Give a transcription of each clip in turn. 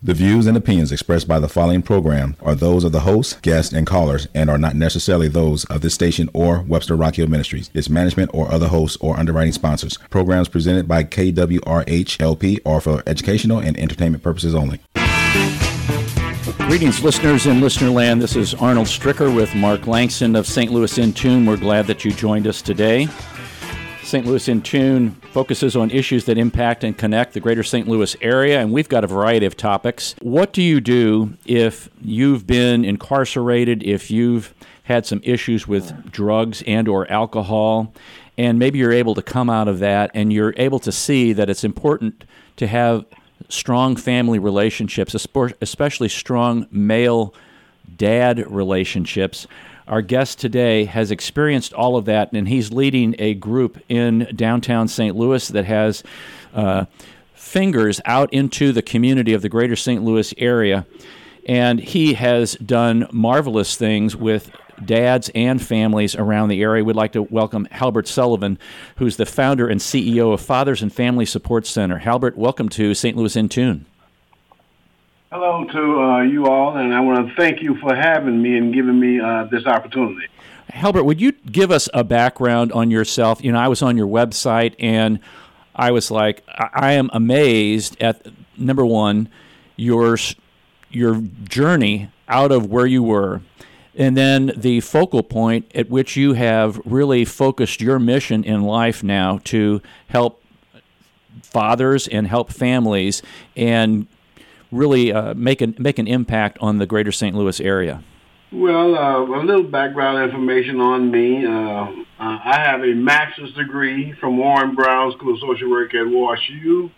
The views and opinions expressed by the following program are those of the host, guests, and callers and are not necessarily those of this station or Webster Rock Hill Ministries, its management, or other hosts or underwriting sponsors. Programs presented by KWRH-LP are for educational and entertainment purposes only. Greetings, listeners in Listenerland. This is Arnold Stricker with Mark Langston of St. Louis in Tune. We're glad that you joined us today. St. Louis in Tune focuses on issues that impact and connect the greater St. Louis area, and we've got a variety of topics. What do you do if you've been incarcerated, if you've had some issues with drugs and or alcohol, and maybe you're able to come out of that and you're able to see that it's important to have strong family relationships, especially strong male dad relationships our guest today has experienced all of that, and he's leading a group in downtown St. Louis that has uh, fingers out into the community of the greater St. Louis area. And he has done marvelous things with dads and families around the area. We'd like to welcome Halbert Sullivan, who's the founder and CEO of Fathers and Family Support Center. Halbert, welcome to St. Louis in Tune. Hello to uh, you all, and I want to thank you for having me and giving me uh, this opportunity. Halbert, would you give us a background on yourself? You know, I was on your website and I was like, I am amazed at number one, your your journey out of where you were, and then the focal point at which you have really focused your mission in life now to help fathers and help families and really uh, make an make an impact on the greater St. Louis area? Well, uh, a little background information on me. Uh, I have a master's degree from Warren Brown School of Social Work at WashU.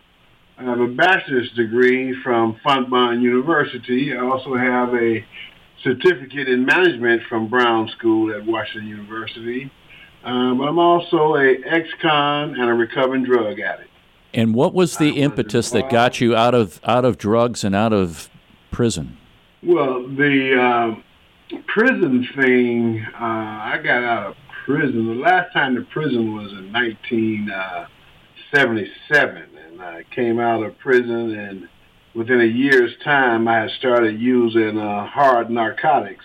I have a bachelor's degree from Fontbonne University. I also have a certificate in management from Brown School at Washington University. But I'm also a ex-con and a recovering drug addict. And what was the impetus that got you out of out of drugs and out of prison? Well, the uh, prison thing, uh, I got out of prison. The last time to prison was in 1977, uh, and I came out of prison, and within a year's time, I had started using uh, hard narcotics.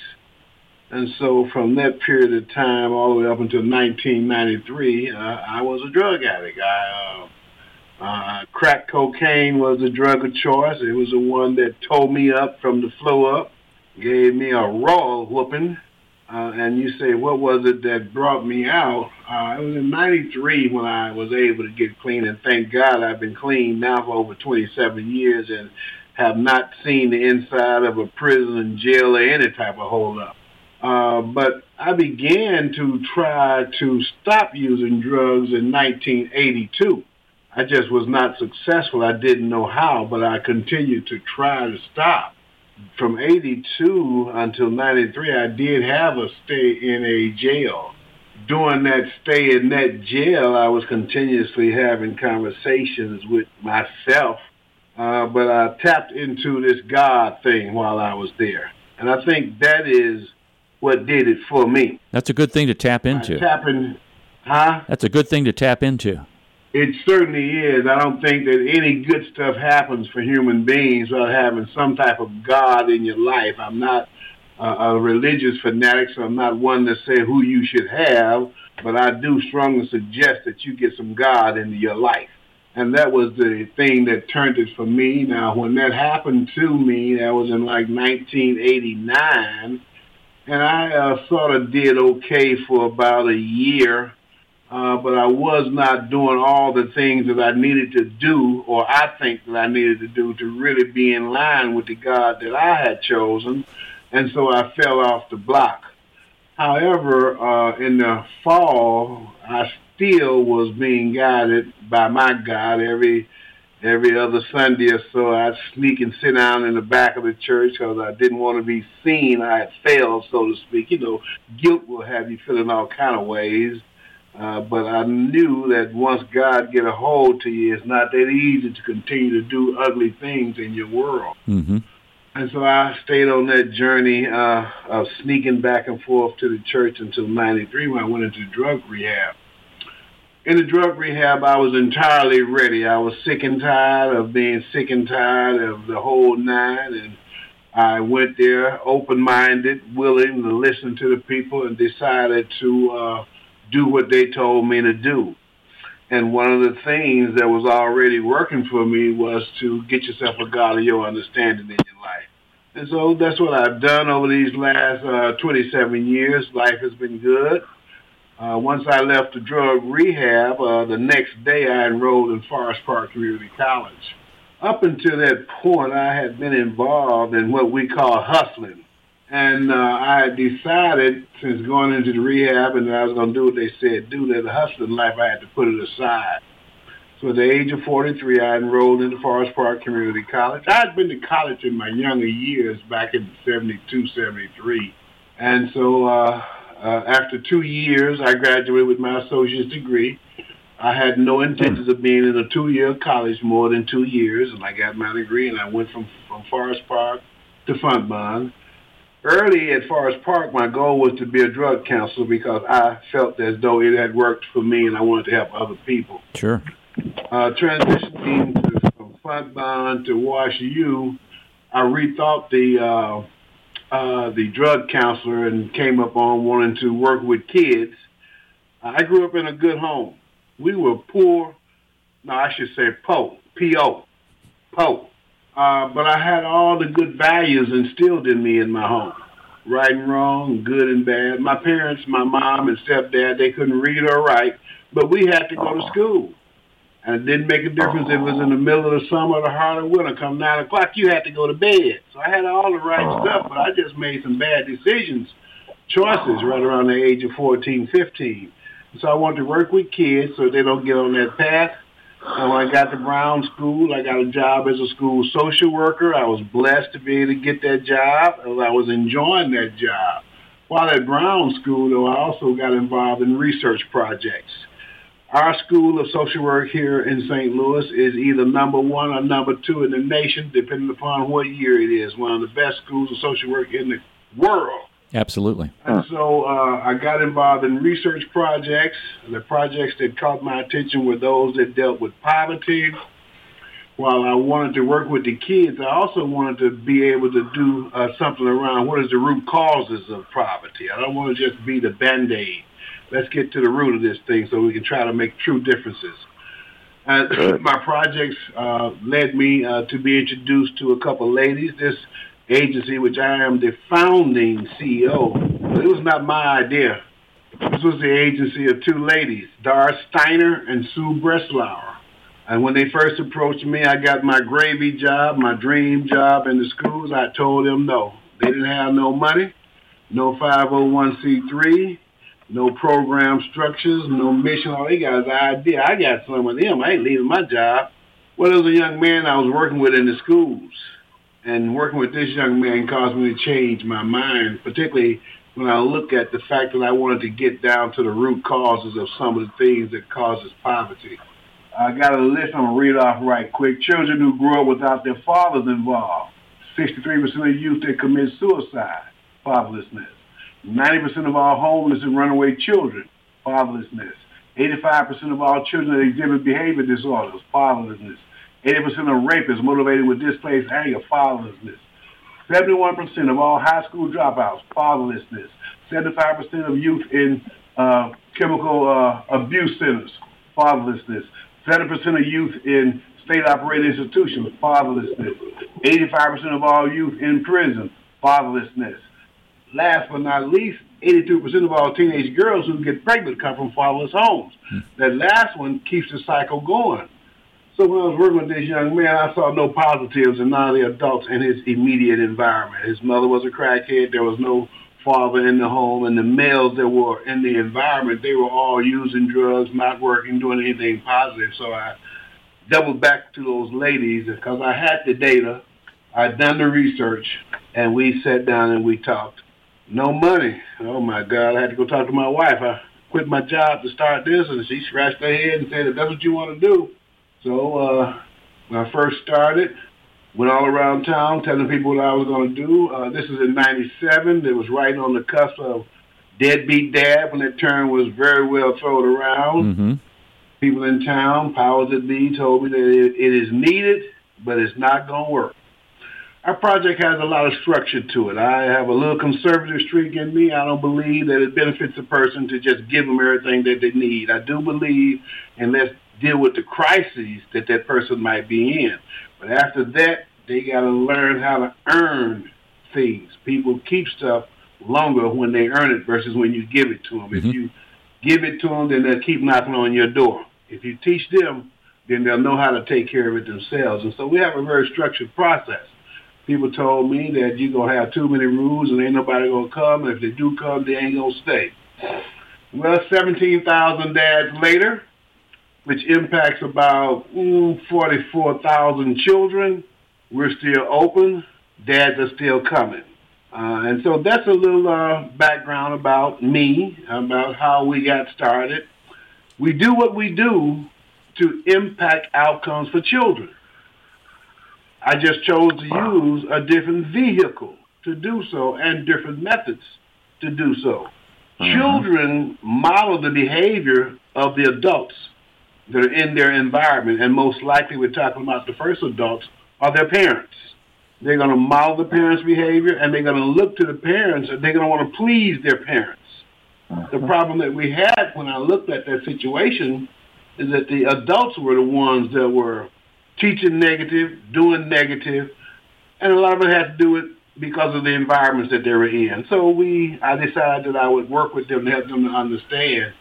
And so from that period of time all the way up until 1993, uh, I was a drug addict. I uh, crack cocaine was the drug of choice. It was the one that towed me up from the flow up, gave me a raw whooping. Uh, and you say, what was it that brought me out? Uh, it was in 93 when I was able to get clean. And thank God I've been clean now for over 27 years and have not seen the inside of a prison, jail, or any type of holdup. Uh, but I began to try to stop using drugs in 1982. I just was not successful. I didn't know how, but I continued to try to stop. From 82 until 93, I did have a stay in a jail. During that stay in that jail, I was continuously having conversations with myself, uh, but I tapped into this God thing while I was there. And I think that is what did it for me. That's a good thing to tap into. Tapping, huh? That's a good thing to tap into. It certainly is. I don't think that any good stuff happens for human beings without having some type of God in your life. I'm not a religious fanatic, so I'm not one to say who you should have, but I do strongly suggest that you get some God into your life. And that was the thing that turned it for me. Now, when that happened to me, that was in like 1989, and I uh, sort of did okay for about a year uh, but I was not doing all the things that I needed to do, or I think that I needed to do to really be in line with the God that I had chosen, and so I fell off the block. However, uh, in the fall, I still was being guided by my God every every other Sunday or so. I'd sneak and sit down in the back of the church because I didn't want to be seen. I had failed, so to speak. You know, guilt will have you feeling all kind of ways. Uh, but I knew that once God get a hold to you, it's not that easy to continue to do ugly things in your world. Mm-hmm. And so I stayed on that journey uh, of sneaking back and forth to the church until 93 when I went into drug rehab. in the drug rehab, I was entirely ready. I was sick and tired of being sick and tired of the whole nine, and I went there open-minded, willing to listen to the people, and decided to uh, do what they told me to do. And one of the things that was already working for me was to get yourself a God of your understanding in your life. And so that's what I've done over these last uh, 27 years. Life has been good. Uh, once I left the drug rehab, uh, the next day I enrolled in Forest Park Community College. Up until that point, I had been involved in what we call hustling. And uh, I had decided, since going into the rehab and I was going to do what they said do, that the hustling life, I had to put it aside. So at the age of 43, I enrolled into Forest Park Community College. I had been to college in my younger years back in 72, 73. And so uh, uh, after two years, I graduated with my associate's degree. I had no intentions of being in a two-year college more than two years, and I got my degree, and I went from, from Forest Park to Fontbonne. Early at Forest Park, my goal was to be a drug counselor because I felt as though it had worked for me, and I wanted to help other people. Sure. Uh, transitioning to, from Fontbonne to Wash U, I rethought the uh, uh, the drug counselor and came up on wanting to work with kids. I grew up in a good home. We were poor. No, I should say po, P-O, po. Uh, but I had all the good values instilled in me in my home. Right and wrong, good and bad. My parents, my mom and stepdad, they couldn't read or write, but we had to go to school. And it didn't make a difference if it was in the middle of the summer or the heart of winter. Come 9 o'clock, you had to go to bed. So I had all the right stuff, but I just made some bad decisions, choices right around the age of 14, 15. So I wanted to work with kids so they don't get on that path. And when I got to Brown School, I got a job as a school social worker. I was blessed to be able to get that job, and I was enjoying that job. While at Brown School, though, I also got involved in research projects. Our School of Social Work here in St. Louis is either number one or number two in the nation, depending upon what year it is. One of the best schools of social work in the world. Absolutely. And so uh, I got involved in research projects. The projects that caught my attention were those that dealt with poverty. While I wanted to work with the kids, I also wanted to be able to do uh, something around what is the root causes of poverty. I don't want to just be the band-aid. Let's get to the root of this thing so we can try to make true differences. And my projects uh, led me uh, to be introduced to a couple ladies. This agency, which I am the founding CEO, it was not my idea. This was the agency of two ladies, Doris Steiner and Sue Breslauer. And when they first approached me, I got my gravy job, my dream job in the schools. I told them no. They didn't have no money, no 501c3, no program structures, no mission. All they got is an idea. I got some of them. I ain't leaving my job. Well, there was a young man I was working with in the schools. And working with this young man caused me to change my mind, particularly when I look at the fact that I wanted to get down to the root causes of some of the things that causes poverty. I got a list I'm to read off right quick. Children who grow up without their fathers involved. 63% of youth that commit suicide, fatherlessness. 90% of all homeless and runaway children, fatherlessness. 85% of all children that exhibit behavior disorders, fatherlessness. 80% of rapists motivated with displaced anger, fatherlessness. 71% of all high school dropouts, fatherlessness. 75% of youth in uh, chemical uh, abuse centers, fatherlessness. 70% of youth in state-operated institutions, fatherlessness. 85% of all youth in prison, fatherlessness. Last but not least, 82% of all teenage girls who get pregnant come from fatherless homes. Hmm. That last one keeps the cycle going. So when I was working with this young man, I saw no positives in none of the adults in his immediate environment. His mother was a crackhead. There was no father in the home, and the males that were in the environment, they were all using drugs, not working, doing anything positive. So I doubled back to those ladies because I had the data, I'd done the research, and we sat down and we talked. No money. Oh my God! I had to go talk to my wife. I quit my job to start this, and she scratched her head and said, "If that's what you want to do." So uh, when I first started, went all around town telling people what I was going to do. Uh, this is in 97. It was right on the cusp of deadbeat dad when that term was very well thrown around. Mm-hmm. People in town, powers that be, told me that it, it is needed, but it's not going to work. Our project has a lot of structure to it. I have a little conservative streak in me. I don't believe that it benefits a person to just give them everything that they need. I do believe, and let's deal with the crises that that person might be in. But after that, they got to learn how to earn things. People keep stuff longer when they earn it versus when you give it to them. Mm-hmm. If you give it to them, then they'll keep knocking on your door. If you teach them, then they'll know how to take care of it themselves. And so we have a very structured process people told me that you're going to have too many rules and ain't nobody going to come. And if they do come, they ain't going to stay. Well, 17,000 dads later, which impacts about mm, 44,000 children, we're still open. Dads are still coming. Uh, and so that's a little uh, background about me, about how we got started. We do what we do to impact outcomes for children. I just chose to use a different vehicle to do so and different methods to do so. Mm-hmm. Children model the behavior of the adults that are in their environment, and most likely we're talking about the first adults are their parents. They're going to model the parents' behavior, and they're going to look to the parents, and they're going to want to please their parents. The uh-huh. problem that we had when I looked at that situation is that the adults were the ones that were teaching negative, doing negative, and a lot of it had to do with because of the environments that they were in. So we, I decided that I would work with them to help them to understand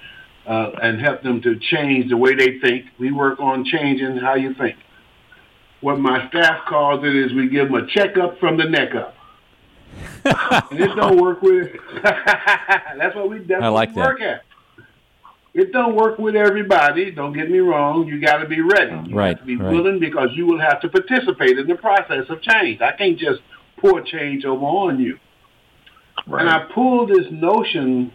uh, and help them to change the way they think. We work on changing how you think. What my staff calls it is we give them a checkup from the neck up. and it don't work with. that's what we. That's I like what that. work at. It don't work with everybody. Don't get me wrong. You got to be ready. You right. to be right. willing because you will have to participate in the process of change. I can't just pour change over on you. Right. And I pulled this notion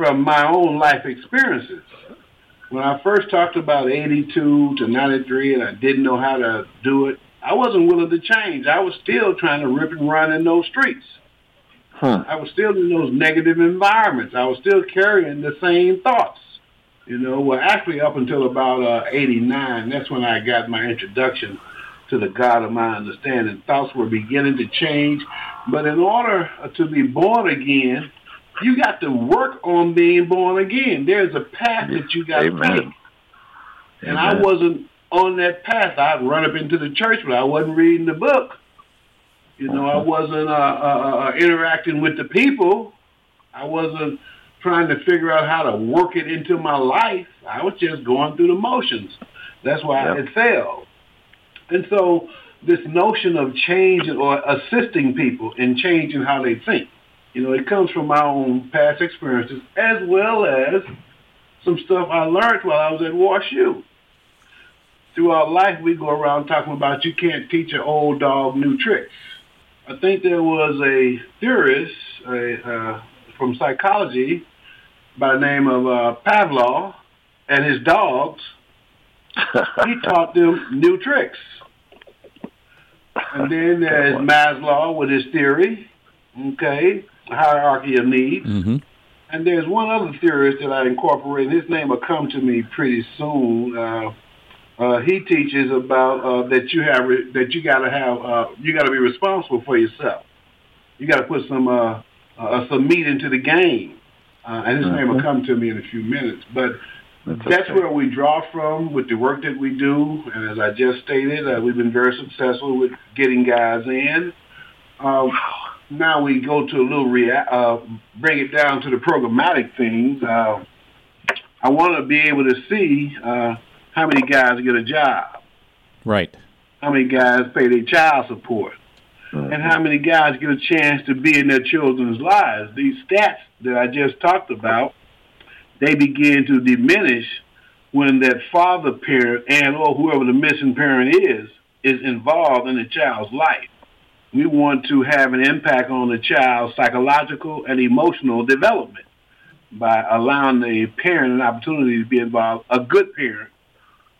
from my own life experiences. When I first talked about 82 to 93 and I didn't know how to do it, I wasn't willing to change. I was still trying to rip and run in those streets. Huh. I was still in those negative environments. I was still carrying the same thoughts. You know, well, actually, up until about uh, '89, that's when I got my introduction to the God of my understanding. Thoughts were beginning to change, but in order to be born again, you got to work on being born again. There's a path that you got to take, and I wasn't on that path. I'd run up into the church, but I wasn't reading the book. You know, I wasn't uh, uh, uh, interacting with the people. I wasn't trying to figure out how to work it into my life. I was just going through the motions. That's why yep. it failed. And so this notion of changing or assisting people in changing how they think, you know, it comes from my own past experiences as well as some stuff I learned while I was at WashU. Throughout life, we go around talking about you can't teach an old dog new tricks. I think there was a theorist a, uh, from psychology by the name of uh, Pavlov and his dogs. he taught them new tricks. And then there's Maslow with his theory, okay, hierarchy of needs. Mm-hmm. And there's one other theorist that I incorporated. His name will come to me pretty soon. Uh, uh, he teaches about uh, that you have re- that you got to have uh, you got to be responsible for yourself. You got to put some uh, uh, some meat into the game. Uh, and his name will mm-hmm. come to me in a few minutes. But that's, that's okay. where we draw from with the work that we do. And as I just stated, uh, we've been very successful with getting guys in. Uh, now we go to a little rea- uh, bring it down to the programmatic things. Uh, I want to be able to see uh, how many guys get a job. Right. How many guys pay their child support and how many guys get a chance to be in their children's lives. These stats that I just talked about, they begin to diminish when that father parent and or whoever the missing parent is is involved in the child's life. We want to have an impact on the child's psychological and emotional development by allowing the parent an opportunity to be involved, a good parent,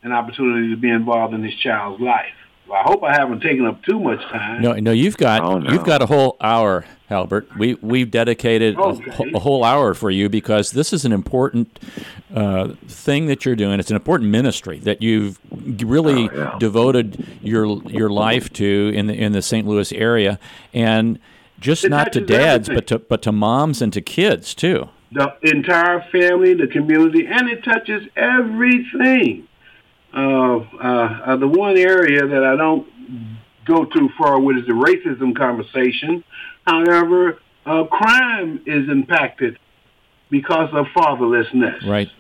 an opportunity to be involved in his child's life I hope I haven't taken up too much time. No, no, you've got Oh, no. you've got a whole hour, Albert. We we've dedicated a, Okay. wh- a whole hour for you because this is an important uh, thing that you're doing. It's an important ministry that you've really Oh, yeah. devoted your your life to in the in the St. Louis area, and just It not to dads, everything. but to but to moms and to kids too. the entire family, the community, and it touches everything. Uh, uh, uh, the one area that I don't go too far with is the racism conversation. However, uh, crime is impacted because of fatherlessness. Right.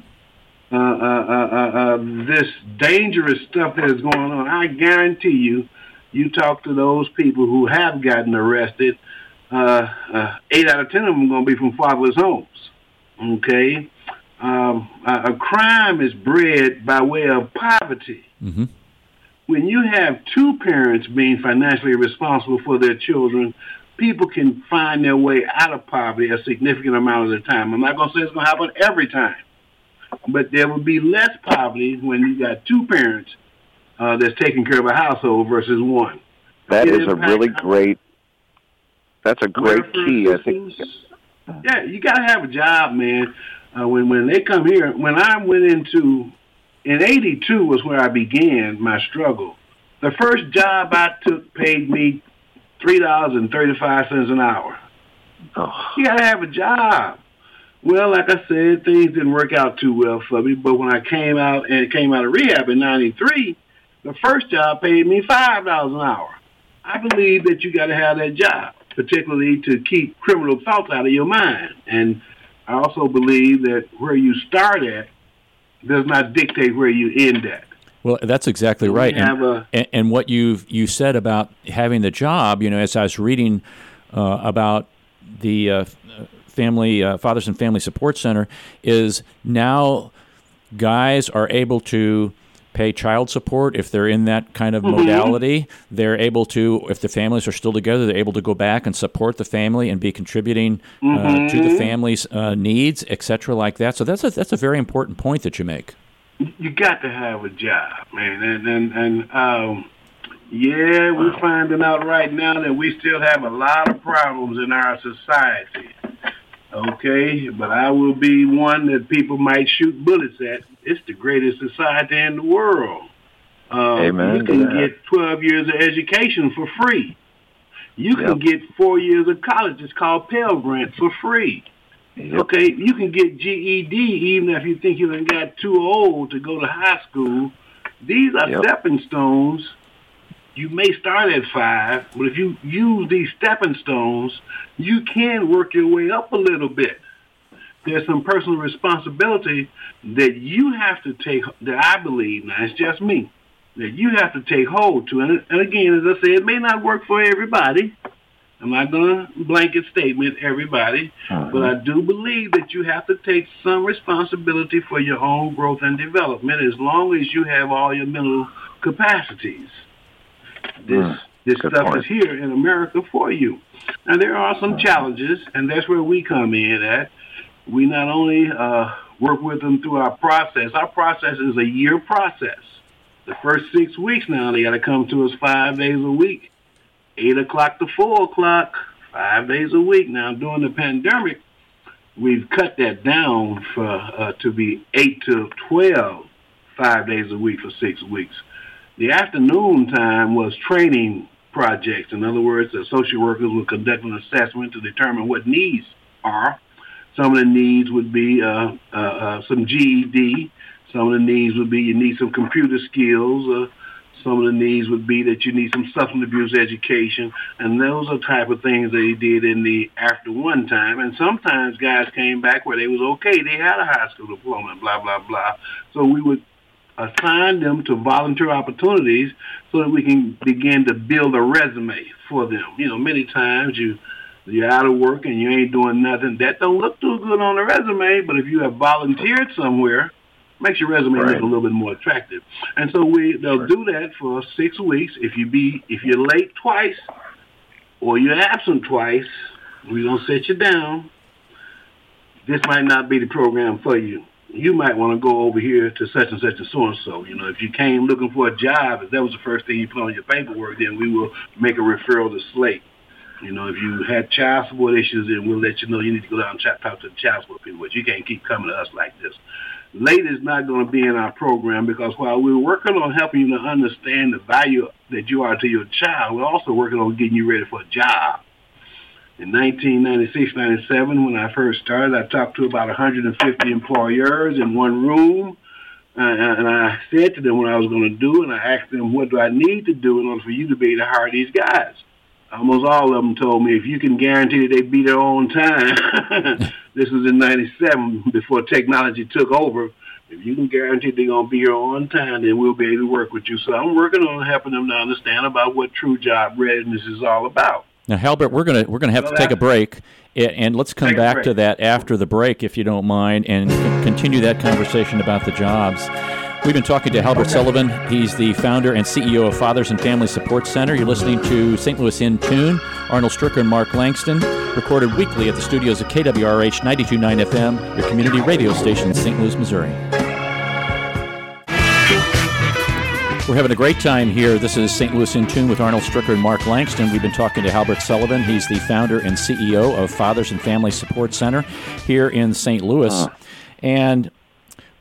Uh, uh, uh, uh, this dangerous stuff that is going on, I guarantee you, you talk to those people who have gotten arrested, uh, uh, eight out of ten of them are going to be from fatherless homes. Okay? Um, a, a crime is bred by way of poverty. hmm When you have two parents being financially responsible for their children, people can find their way out of poverty a significant amount of the time. I'm not going to say it's going to happen every time, but there will be less poverty when you got two parents uh, that's taking care of a household versus one. That It is a really great. That's a great key. I think. Yeah, you got to have a job, man. Uh, when when they come here, when I went into in '82 was where I began my struggle. The first job I took paid me three dollars and thirty five cents an hour. Oh, You got to have a job. Well, like I said, things didn't work out too well for me. But when I came out and came out of rehab in '93, the first job paid me five dollars an hour. I believe that you got to have that job, particularly to keep criminal thoughts out of your mind. And I also believe that where you start at does not dictate where you end at. Well, that's exactly We right. And, a- and, and what you've you said about having the job, you know, as I was reading uh, about the uh, family uh, fathers and family support center, is now guys are able to pay child support if they're in that kind of modality. They're able to, if the families are still together, they're able to go back and support the family and be contributing uh, to the family's uh, needs, et cetera, like that. So that's a, that's a very important point that you make. you got to have a job, man. And and and um, yeah, we're finding out right now that we still have a lot of problems in our society. Okay, but I will be one that people might shoot bullets at. It's the greatest society in the world. Uh, Amen You can get 12 years of education for free. You can Yep. get four years of college. It's called Pell Grant for free. yep. Okay, you can get GED even if you think you done got too old to go to high school. These are Yep. stepping stones. You may start at five, but if you use these stepping stones, you can work your way up a little bit. There's some personal responsibility that you have to take, that I believe, now it's just me, that you have to take hold to. And, and again, as I said, it may not work for everybody. I'm not going to blanket statement everybody, uh-huh. but I do believe that you have to take some responsibility for your own growth and development as long as you have all your mental capacities. This Mm, this stuff point. is here in America for you. Now there are some challenges, and that's where we come in at. We not only uh, work with them through our process. Our process is a year process. The first six weeks now, they got to come to us five days a week, eight o'clock to four o'clock, five days a week. Now during the pandemic, we've cut that down for uh, to be eight to twelve, five days a week for six weeks. The afternoon time was training projects. In other words, the social workers will conduct an assessment to determine what needs are. Some of the needs would be uh, uh, uh, some GED. Some of the needs would be you need some computer skills. Uh, some of the needs would be that you need some substance abuse education, and those are type of things they did in the after one time. And sometimes guys came back where they was okay, they had a high school diploma, blah blah blah. So we would assign them to volunteer opportunities so that we can begin to build a resume for them. You know, many times you you're out of work and you ain't doing nothing. That don't look too good on the resume, but if you have volunteered somewhere, makes your resume Right. look a little bit more attractive. And so we they'll do that for six weeks. If you be if you're late twice or you're absent twice, we're gonna set you down. This might not be the program for you. You might want to go over here to such and such and so and so. You know, if you came looking for a job, if that was the first thing you put on your paperwork, then we will make a referral to Slate. You know, if you had child support issues, then we'll let you know you need to go down and talk to the child support people. But you can't keep coming to us like this. Late is not going to be in our program because while we're working on helping you to understand the value that you are to your child, we're also working on getting you ready for a job. In 1996, 97, when I first started, I talked to about 150 employers in one room. And I said to them what I was going to do, and I asked them, what do I need to do in order for you to be able to hire these guys? Almost all of them told me, if you can guarantee that they be there on time, this was in 97 before technology took over. If you can guarantee they're going to be here on time, then we'll be able to work with you. So I'm working on helping them to understand about what true job readiness is all about. Now, Halbert, we're gonna we're gonna have to take a break, and let's come back to that after the break, if you don't mind, and continue that conversation about the jobs. We've been talking to Halbert okay. Sullivan. He's the founder and CEO of Fathers and Family Support Center. You're listening to St. Louis in Tune. Arnold Stricker and Mark Langston, recorded weekly at the studios of KWRH 92.9 FM, your community radio station in St. Louis, Missouri. We're having a great time here. This is St. Louis in Tune with Arnold Stricker and Mark Langston. We've been talking to Halbert Sullivan. He's the founder and CEO of Fathers and Family Support Center here in St. Louis. Uh. And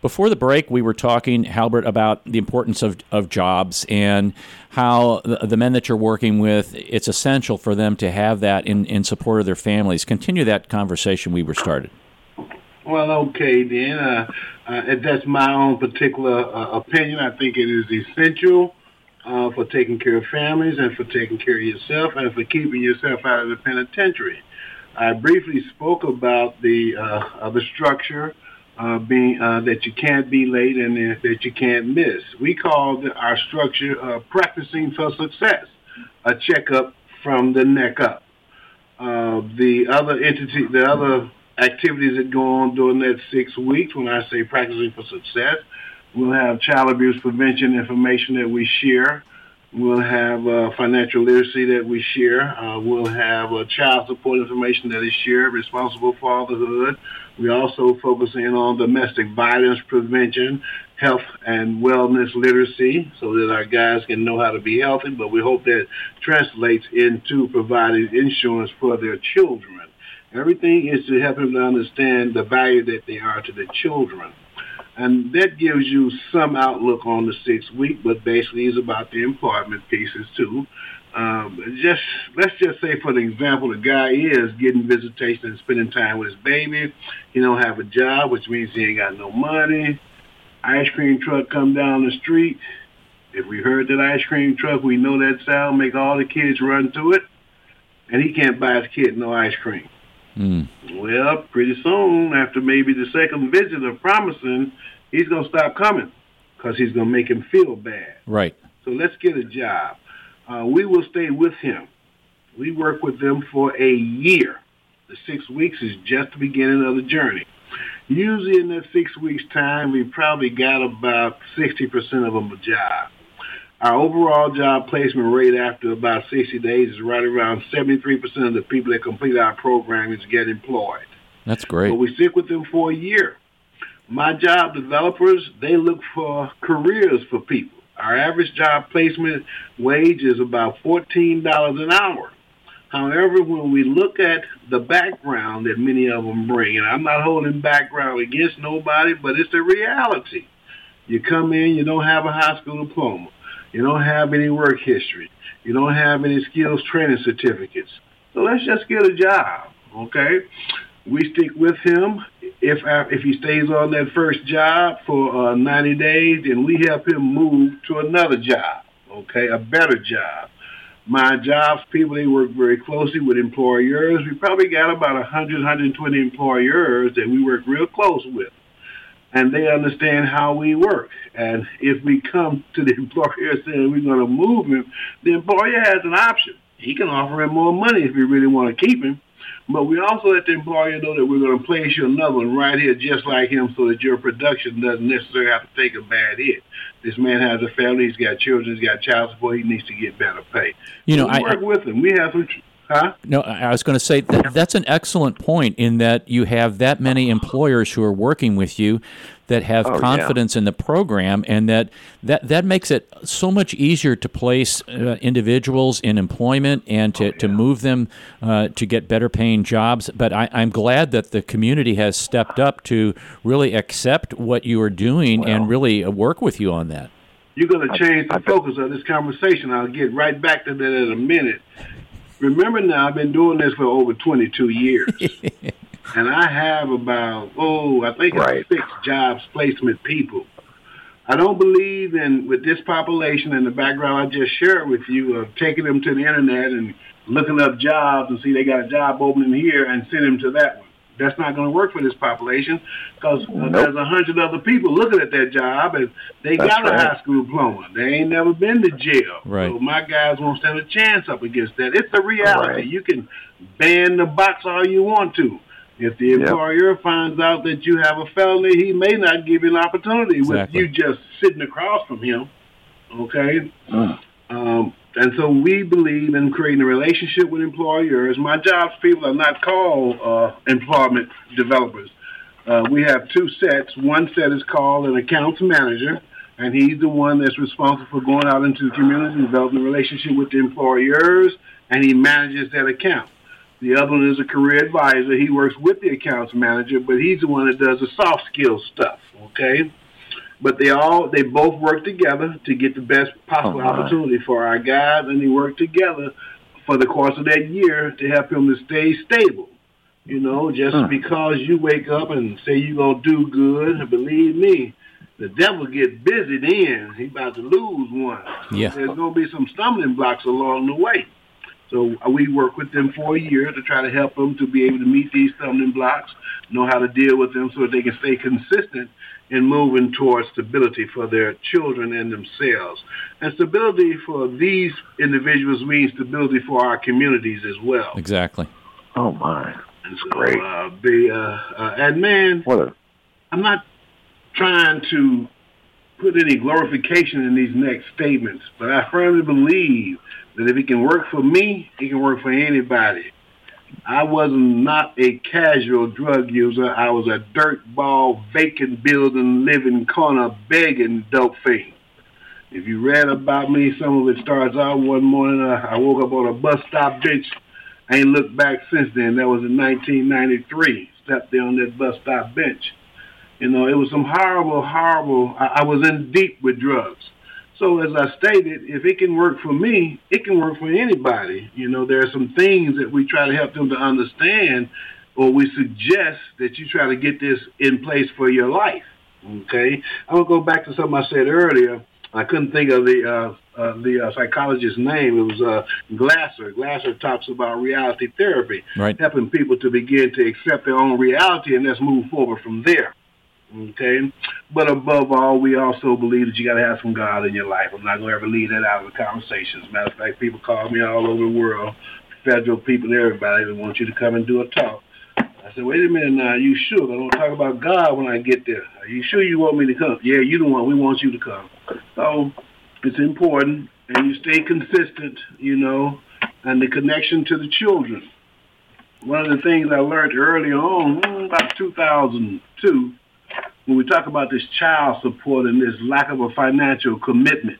before the break, we were talking, Halbert, about the importance of, of jobs and how the, the, men that you're working with, it's essential for them to have that in, in support of their families. Continue that conversation we were started. Well, okay, then. Uh, uh, that's my own particular uh, opinion. I think it is essential uh, for taking care of families and for taking care of yourself and for keeping yourself out of the penitentiary. I briefly spoke about the uh, the structure uh, being uh, that you can't be late and that you can't miss. We call our structure uh, practicing for success, a checkup from the neck up. Uh, the other entity, the other activities that go on during that six weeks. When I say practicing for success, we'll have child abuse prevention information that we share. We'll have uh, financial literacy that we share. Uh, we'll have uh, child support information that is shared, responsible fatherhood. We also focus in on domestic violence prevention, health and wellness literacy, so that our guys can know how to be healthy. But we hope that translates into providing insurance for their children. Everything is to help them to understand the value that they are to the children. And that gives you some outlook on the six week, but basically it's about the employment pieces too. Um, just let's just say, for the example, the guy is getting visitation and spending time with his baby. He don't have a job, which means he ain't got no money. Ice cream truck come down the street. If we heard that ice cream truck, we know that sound make all the kids run to it, and he can't buy his kid no ice cream. Mm. Well, pretty soon, after maybe the second visit of promising, he's going to stop coming because he's going to make him feel bad. Right. So let's get a job. Uh, we will stay with him. We work with them for a year. The six weeks is just the beginning of the journey. Usually in that six weeks time, we probably got about 60% of them a job. Our overall job placement rate after about 60 days is right around 73% of the people that complete our program is get employed. That's great. But we stick with them for a year. My job developers, they look for careers for people. Our average job placement wage is about $14 an hour. However, when we look at the background that many of them bring, and I'm not holding background against nobody, but it's the reality. You come in, you don't have a high school diploma. You don't have any work history. You don't have any skills training certificates. So let's just get a job, okay? We stick with him. If if he stays on that first job for uh, 90 days, then we help him move to another job, okay, a better job. My jobs people, they work very closely with employers. We probably got about 100, 120 employers that we work real close with and they understand how we work. And if we come to the employer saying we're going to move him, the employer has an option. He can offer him more money if we really want to keep him. But we also let the employer know that we're going to place you another one right here just like him so that your production doesn't necessarily have to take a bad hit. This man has a family, he's got children, he's got child support, he needs to get better pay. You know, so I work with him. We have some Huh? No, I was going to say that that's an excellent point in that you have that many employers who are working with you that have Oh, yeah. confidence in the program, and that, that that makes it so much easier to place uh, individuals in employment and to, to move them uh, to get better paying jobs. But I, I'm glad that the community has stepped up to really accept what you are doing and really uh, work with you on that. You're going to change I the bet- focus of this conversation. I'll get right back to that in a minute. Remember now, I've been doing this for over 22 years. and I have about, oh, I think Right. it's six jobs placement people. I don't believe in, with this population and the background I just shared with you, of taking them to the internet and looking up jobs and see they got a job opening here and send them to that one. That's not going to work for this population because Nope. there's a hundred other people looking at that job and they That's got a right. high school diploma. They ain't never been to jail. Right. So my guys won't stand a chance up against that. It's the reality. Right. You can ban the box all you want to. If the Yep. employer finds out that you have a felony, he may not give you an opportunity Exactly. with you just sitting across from him. Okay? Mm. Um, and so we believe in creating a relationship with employers. My jobs people are not called uh, employment developers. Uh, we have two sets. One set is called an accounts manager, and he's the one that's responsible for going out into the community and developing a relationship with the employers, and he manages that account. The other one is a career advisor. He works with the accounts manager, but he's the one that does the soft skills stuff. Okay, but they all they both work together to get the best possible Oh, opportunity for our guys, and they work together for the course of that year to help him to stay stable. You know, just Hmm. because you wake up and say you're gonna do good, believe me, the devil get busy then. He about to lose one. Yeah. There's gonna be some stumbling blocks along the way. So uh, we work with them for a year to try to help them to be able to meet these stumbling blocks, know how to deal with them so that they can stay consistent in moving towards stability for their children and themselves. And stability for these individuals means stability for our communities as well. Exactly. Oh my. that's so, Great. Uh, the, uh, uh, and man, What a I'm not trying to put any glorification in these next statements, but I firmly believe that if it can work for me, it can work for anybody. I was not a casual drug user. I was a dirtball, vacant building, living corner, begging dope fiend. If you read about me, some of it starts out one morning. Uh, I woke up on a bus stop bench. Ain't looked back since then. That was in 1993. Stepped there on that bus stop bench. You know, it was some horrible, horrible. I, I was in deep with drugs. So as I stated, if it can work for me, it can work for anybody. You know, there are some things that we try to help them to understand, or we suggest that you try to get this in place for your life. Okay, I'm gonna go back to something I said earlier. I couldn't think of the uh, uh, the uh, psychologist's name. It was uh, Glasser. Glasser talks about reality therapy, Right. helping people to begin to accept their own reality and let's move forward from there. Okay, but above all, we also believe that you got to have some God in your life. I'm not going to ever leave that out of the conversation. As a matter of fact, people call me all over the world, federal people, everybody, they want you to come and do a talk. I said, wait a minute now, you sure? I don't talk about God when I get there. Are you sure you want me to come? Yeah, you the one. We want you to come. So it's important, and you stay consistent, you know, and the connection to the children. One of the things I learned early on, about 2002, when we talk about this child support and this lack of a financial commitment,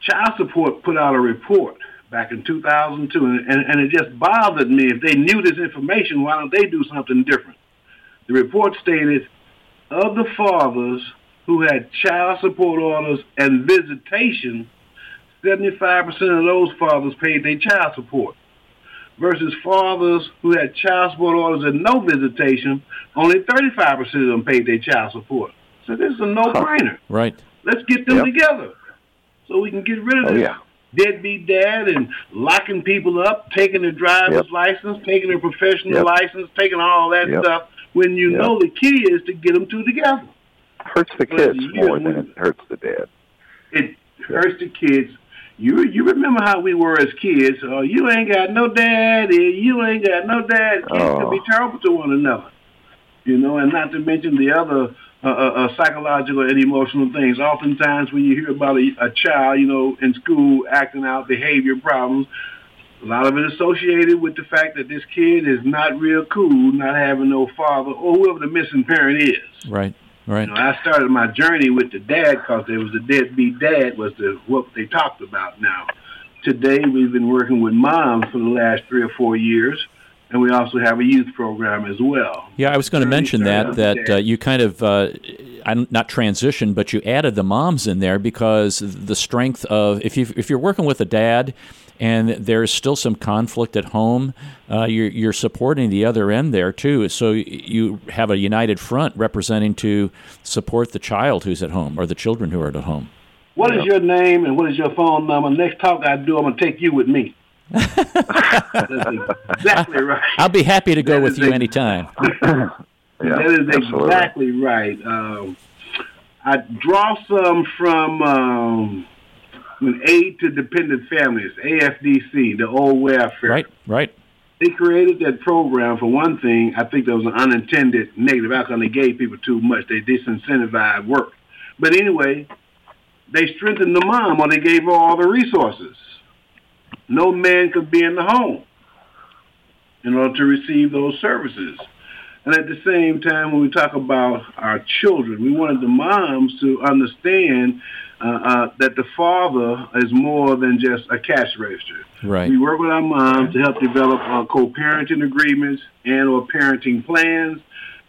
child support put out a report back in 2002, and, and, it just bothered me. If they knew this information, why don't they do something different? The report stated of the fathers who had child support orders and visitation, 75% of those fathers paid their child support versus fathers who had child support orders and no visitation, only 35% of them paid their child support. So this is a no-brainer. Right. Let's get them Yep. together so we can get rid of oh this yeah. deadbeat dad and locking people up, taking their driver's Yep. license, taking their professional Yep. license, taking all that Yep. stuff when you Yep. know the key is to get them two together. Hurts the kids more than it hurts the dad. It hurts the kids. You you remember how we were as kids? Oh, you ain't got no daddy. You ain't got no dad. Kids Oh. can be terrible to one another. You know, and not to mention the other uh, uh, uh, psychological and emotional things. Oftentimes, when you hear about a, a child, you know, in school acting out behavior problems, A lot of it associated with the fact that this kid is not real cool, not having no father or whoever the missing parent is. Right. Right. You know, I started my journey with the dad because there was a deadbeat dad was the what they talked about. Now, today we've been working with moms for the last three or four years, and we also have a youth program as well. Yeah, I was going to mention that that uh, you kind of uh, not transitioned, but you added the moms in there because the strength of if you if you're working with a dad and there's still some conflict at home, uh, you're, you're supporting the other end there too. So you have a united front representing to support the child who's at home or the children who are at home. What is your name and what is your phone number? Next talk I do, I'm gonna take you with me. exactly right. I'll be happy to go that with you a, anytime. yeah, that is absolutely. exactly right. Um, I draw some from um, an aid to dependent families, AFDC, the old welfare. Right, right. They created that program for one thing. I think there was an unintended negative outcome. They gave people too much. They disincentivized work. But anyway, they strengthened the mom or they gave her all the resources. No man could be in the home in order to receive those services. And at the same time, when we talk about our children, we wanted the moms to understand uh, uh, that the father is more than just a cash register. Right. We work with our moms to help develop uh, co-parenting agreements and or parenting plans,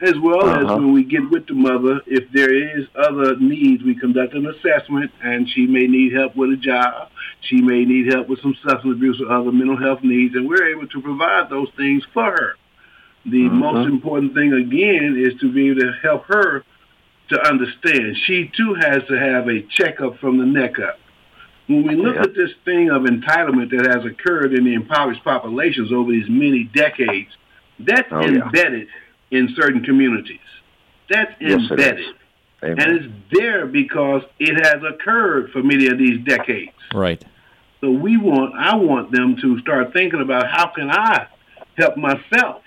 as well uh-huh. as when we get with the mother, if there is other needs, we conduct an assessment, and she may need help with a job. She may need help with some substance abuse or other mental health needs, and we're able to provide those things for her. The uh-huh. most important thing, again, is to be able to help her to understand. She too has to have a checkup from the neck up. When we look yeah. at this thing of entitlement that has occurred in the impoverished populations over these many decades, that's oh, embedded yeah. in certain communities. That's yes, embedded. and it's there because it has occurred for many of these decades. Right. So we want, I want them to start thinking about how can I help myself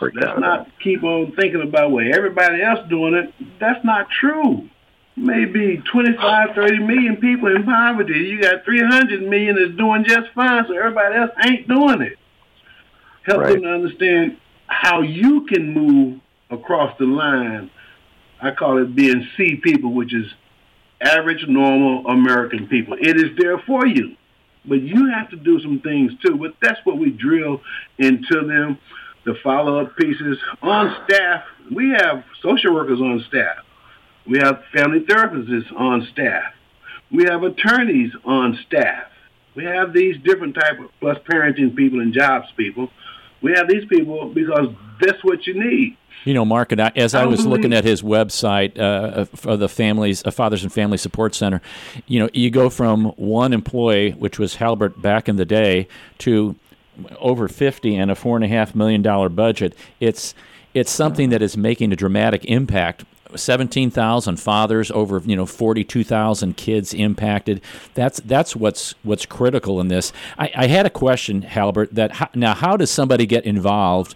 Let's not keep on thinking about what everybody else doing it. That's not true. Maybe 25, 30 million people in poverty. You got 300 million that's doing just fine, so everybody else ain't doing it. Help right. them to understand how you can move across the line. I call it being C people, which is average, normal American people. It is there for you. But you have to do some things too. But that's what we drill into them the follow-up pieces on staff. We have social workers on staff. We have family therapists on staff. We have attorneys on staff. We have these different type of plus parenting people and jobs people. We have these people because that's what you need. You know, Mark, and I, as I, I was looking at his website uh, for the families, uh, Fathers and Family Support Center, you know, you go from one employee, which was Halbert back in the day, to over 50 and a four and a half million dollar budget, it's it's something that is making a dramatic impact. 17,000 fathers, over you know 42,000 kids impacted. That's that's what's what's critical in this. I, I had a question, Halbert. That how, now, how does somebody get involved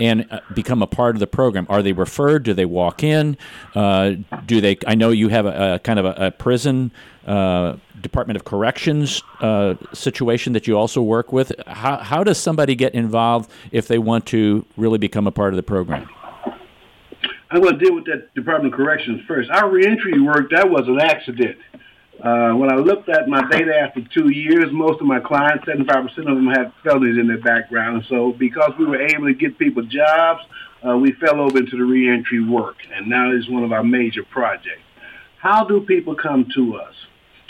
and uh, become a part of the program? Are they referred? Do they walk in? Uh, do they? I know you have a, a kind of a, a prison uh, Department of Corrections uh, situation that you also work with. How, how does somebody get involved if they want to really become a part of the program? I'm going to deal with that Department of Corrections first. Our reentry work that was an accident. Uh, when I looked at my data after two years, most of my clients, 75% of them had felonies in their background. So because we were able to get people jobs, uh, we fell over into the reentry work. And now it's one of our major projects. How do people come to us?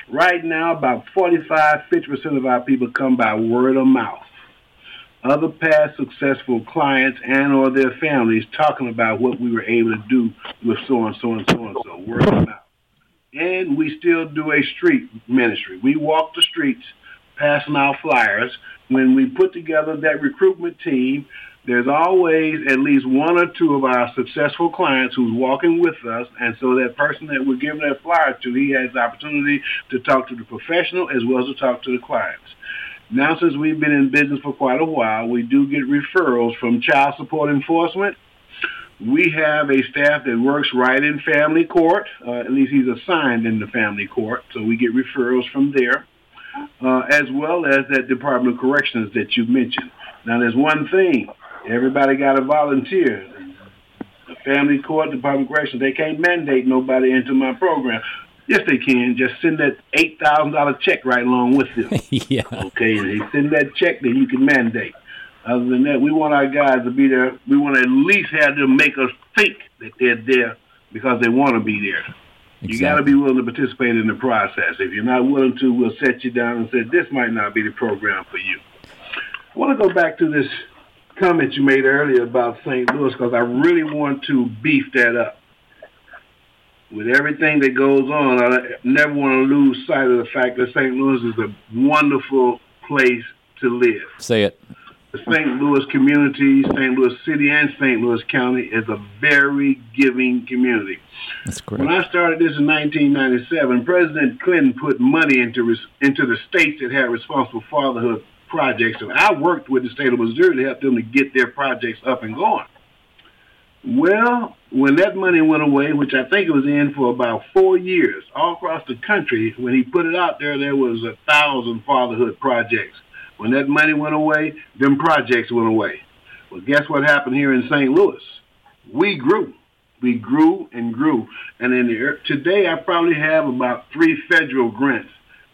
Right now, about 45, 50% of our people come by word of mouth. Other past successful clients and or their families talking about what we were able to do with so and so and so and so, word of mouth and we still do a street ministry. We walk the streets passing out flyers. When we put together that recruitment team, there's always at least one or two of our successful clients who's walking with us. And so that person that we're giving that flyer to, he has the opportunity to talk to the professional as well as to talk to the clients. Now, since we've been in business for quite a while, we do get referrals from child support enforcement, we have a staff that works right in family court. Uh, at least he's assigned in the family court, so we get referrals from there. uh, as well as that Department of Corrections that you mentioned. Now, there's one thing: everybody got to volunteer. The family court, Department of Corrections, they can't mandate nobody into my program. Yes, they can. Just send that eight thousand dollar check right along with them. yeah. Okay, they send that check, then you can mandate. Other than that, we want our guys to be there. We want to at least have them make us think that they're there because they want to be there. Exactly. You got to be willing to participate in the process. If you're not willing to, we'll set you down and say this might not be the program for you. I want to go back to this comment you made earlier about St. Louis because I really want to beef that up. With everything that goes on, I never want to lose sight of the fact that St. Louis is a wonderful place to live. Say it. The St. Louis community, St. Louis City, and St. Louis County is a very giving community. That's great. When I started this in 1997, President Clinton put money into res- into the states that had responsible fatherhood projects, and I worked with the state of Missouri to help them to get their projects up and going. Well, when that money went away, which I think it was in for about four years, all across the country, when he put it out there, there was a thousand fatherhood projects. When that money went away, them projects went away. Well, guess what happened here in St. Louis? We grew. We grew and grew. And in the, today, I probably have about three federal grants.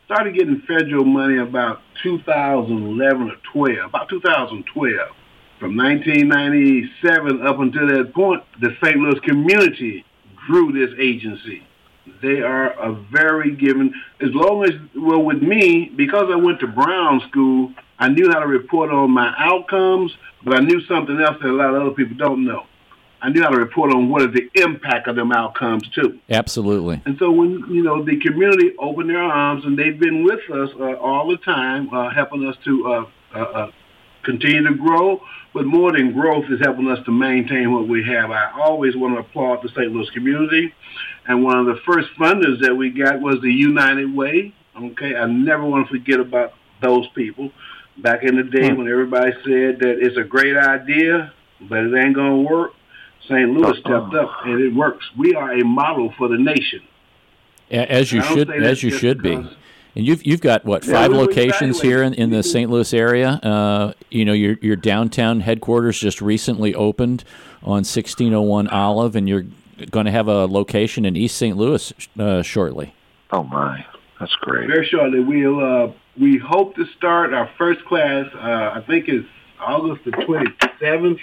Started getting federal money about 2011 or 12, about 2012. From 1997 up until that point, the St. Louis community grew this agency. They are a very given, as long as, well, with me, because I went to Brown School, I knew how to report on my outcomes, but I knew something else that a lot of other people don't know. I knew how to report on what is the impact of them outcomes too. Absolutely. And so when you know the community opened their arms and they've been with us uh, all the time, uh, helping us to uh, uh, uh, continue to grow. But more than growth is helping us to maintain what we have. I always want to applaud the St. Louis community. And one of the first funders that we got was the United Way. Okay, I never want to forget about those people. Back in the day hmm. when everybody said that it's a great idea, but it ain't gonna work, St. Louis uh-uh. stepped up and it works. We are a model for the nation. As you should, as you should be. Because- And you've you've got what five we- we locations here in, in the. St. Louis area. Uh, you know, your your downtown headquarters just recently opened on 1601 Olive, and you're going to have a location in East St. Louis uh, shortly. Oh my, that's great. Very shortly, we'll uh, we hope to start our first class. Uh, I think it's August the twenty seventh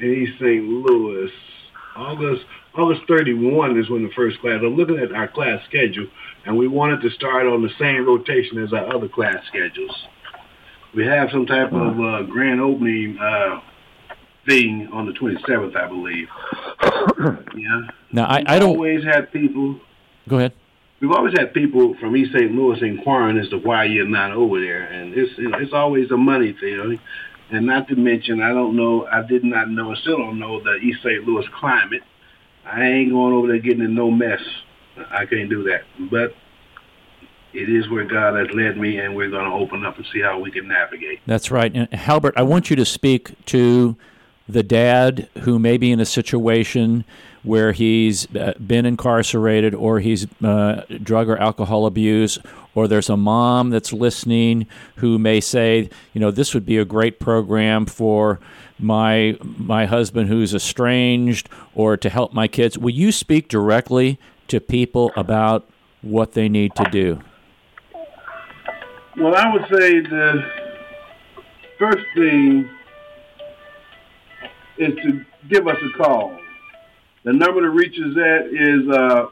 in East St. Louis. August August thirty one is when the first class. I'm looking at our class schedule, and we wanted to start on the same rotation as our other class schedules. We have some type of uh, grand opening uh, thing on the twenty seventh, I believe. Yeah. Now, I, I don't always had people go ahead. We've always had people from East St. Louis inquiring as to why you're not over there, and it's it's always a money thing. And not to mention, I don't know, I did not know, and still don't know the East St. Louis climate. I ain't going over there getting in no mess. I can't do that. But it is where God has led me, and we're going to open up and see how we can navigate. That's right. And Halbert, I want you to speak to the dad who may be in a situation where he's been incarcerated or he's uh, drug or alcohol abuse, or there's a mom that's listening who may say, you know, this would be a great program for my my husband who's estranged or to help my kids. Will you speak directly to people about what they need to do? Well, I would say the first thing is to give us a call. The number to reach us at is uh,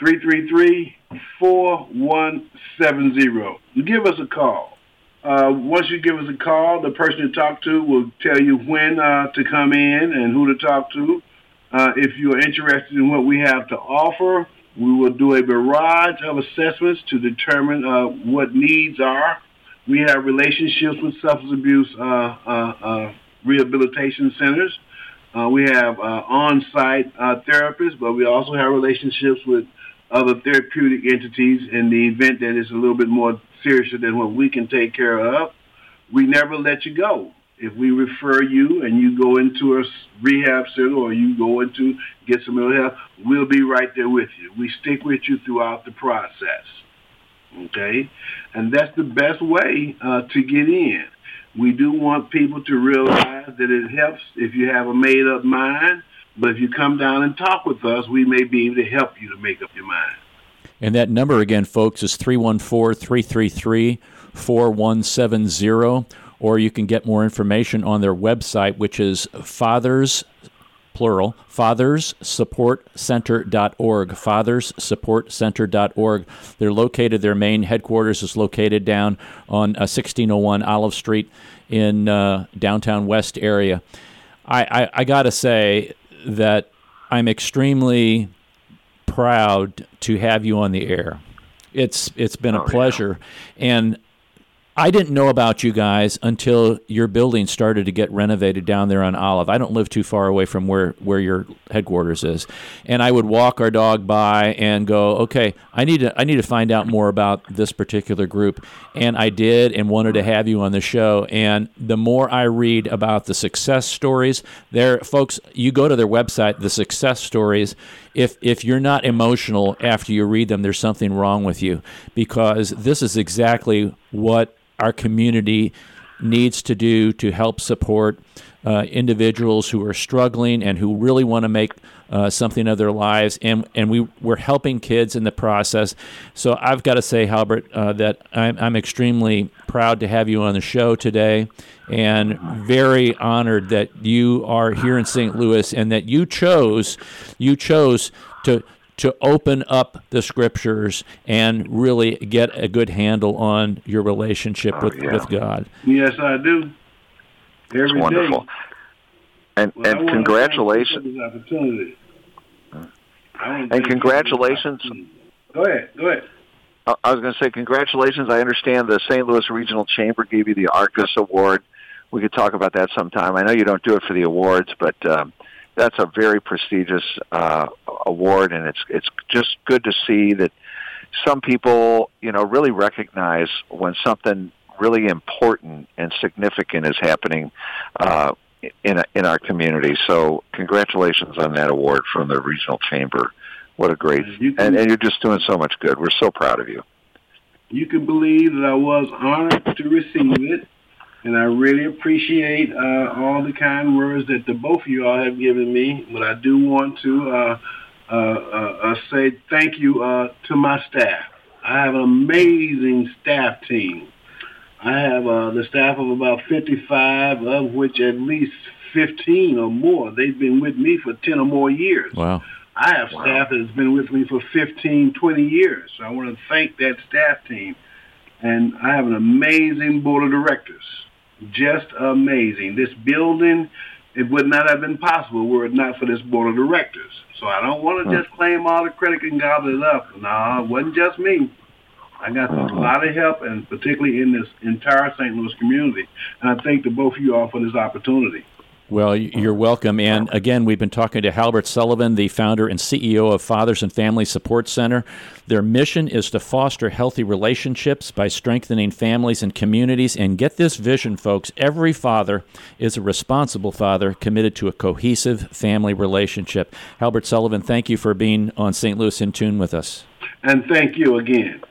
314-333-4170. Give us a call. Uh, once you give us a call, the person to talk to will tell you when uh, to come in and who to talk to. Uh, if you are interested in what we have to offer, we will do a barrage of assessments to determine uh, what needs are. We have relationships with substance abuse uh, uh, uh, rehabilitation centers. Uh, we have uh, on-site uh, therapists, but we also have relationships with other therapeutic entities in the event that it's a little bit more serious than what we can take care of. We never let you go. If we refer you and you go into a rehab center or you go into get some mental health, we'll be right there with you. We stick with you throughout the process. Okay, and that's the best way uh, to get in. We do want people to realize that it helps if you have a made up mind. But if you come down and talk with us, we may be able to help you to make up your mind. And that number again, folks, is 314 333 4170. Or you can get more information on their website, which is fathers, plural, fatherssupportcenter.org. Fatherssupportcenter.org. They're located, their main headquarters is located down on uh, 1601 Olive Street in uh, downtown West area. I, I, I got to say that I'm extremely proud to have you on the air. It's it's been a oh, pleasure, yeah. and I didn't know about you guys until your building started to get renovated down there on Olive. I don't live too far away from where, where your headquarters is. And I would walk our dog by and go, okay, I need to I need to find out more about this particular group. And I did and wanted to have you on the show. And the more I read about the success stories, there folks, you go to their website, the success stories, if if you're not emotional after you read them, there's something wrong with you. Because this is exactly what our community needs to do to help support uh, individuals who are struggling and who really want to make uh, something of their lives, and and we we're helping kids in the process. So I've got to say, Halbert, uh, that I'm, I'm extremely proud to have you on the show today, and very honored that you are here in St. Louis and that you chose you chose to to open up the scriptures and really get a good handle on your relationship oh, with, yeah. with God. Yes, I do. Every it's wonderful. Day. And well, and congratulations. And congratulations. Go ahead. Go ahead. I was going to say congratulations. I understand the St. Louis Regional Chamber gave you the Arcus Award. We could talk about that sometime. I know you don't do it for the awards, but um, that's a very prestigious uh, award, and it's it's just good to see that some people, you know, really recognize when something really important and significant is happening uh, in a, in our community. So, congratulations on that award from the regional chamber. What a great you can, and, and you're just doing so much good. We're so proud of you. You can believe that I was honored to receive it and I really appreciate uh, all the kind words that the both of you all have given me. But I do want to uh, uh, uh, uh say thank you uh, to my staff. I have an amazing staff team. I have uh, the staff of about 55, of which at least 15 or more, they've been with me for 10 or more years. Wow. I have wow. staff that has been with me for 15, 20 years. So I want to thank that staff team. And I have an amazing board of directors just amazing. This building, it would not have been possible were it not for this board of directors. So I don't want to just claim all the credit and gobble it up. No, it wasn't just me. I got a lot of help, and particularly in this entire St. Louis community. And I thank the both of you all for this opportunity. Well, you're welcome. And again, we've been talking to Halbert Sullivan, the founder and CEO of Fathers and Family Support Center. Their mission is to foster healthy relationships by strengthening families and communities. And get this vision, folks every father is a responsible father committed to a cohesive family relationship. Halbert Sullivan, thank you for being on St. Louis in Tune with us. And thank you again.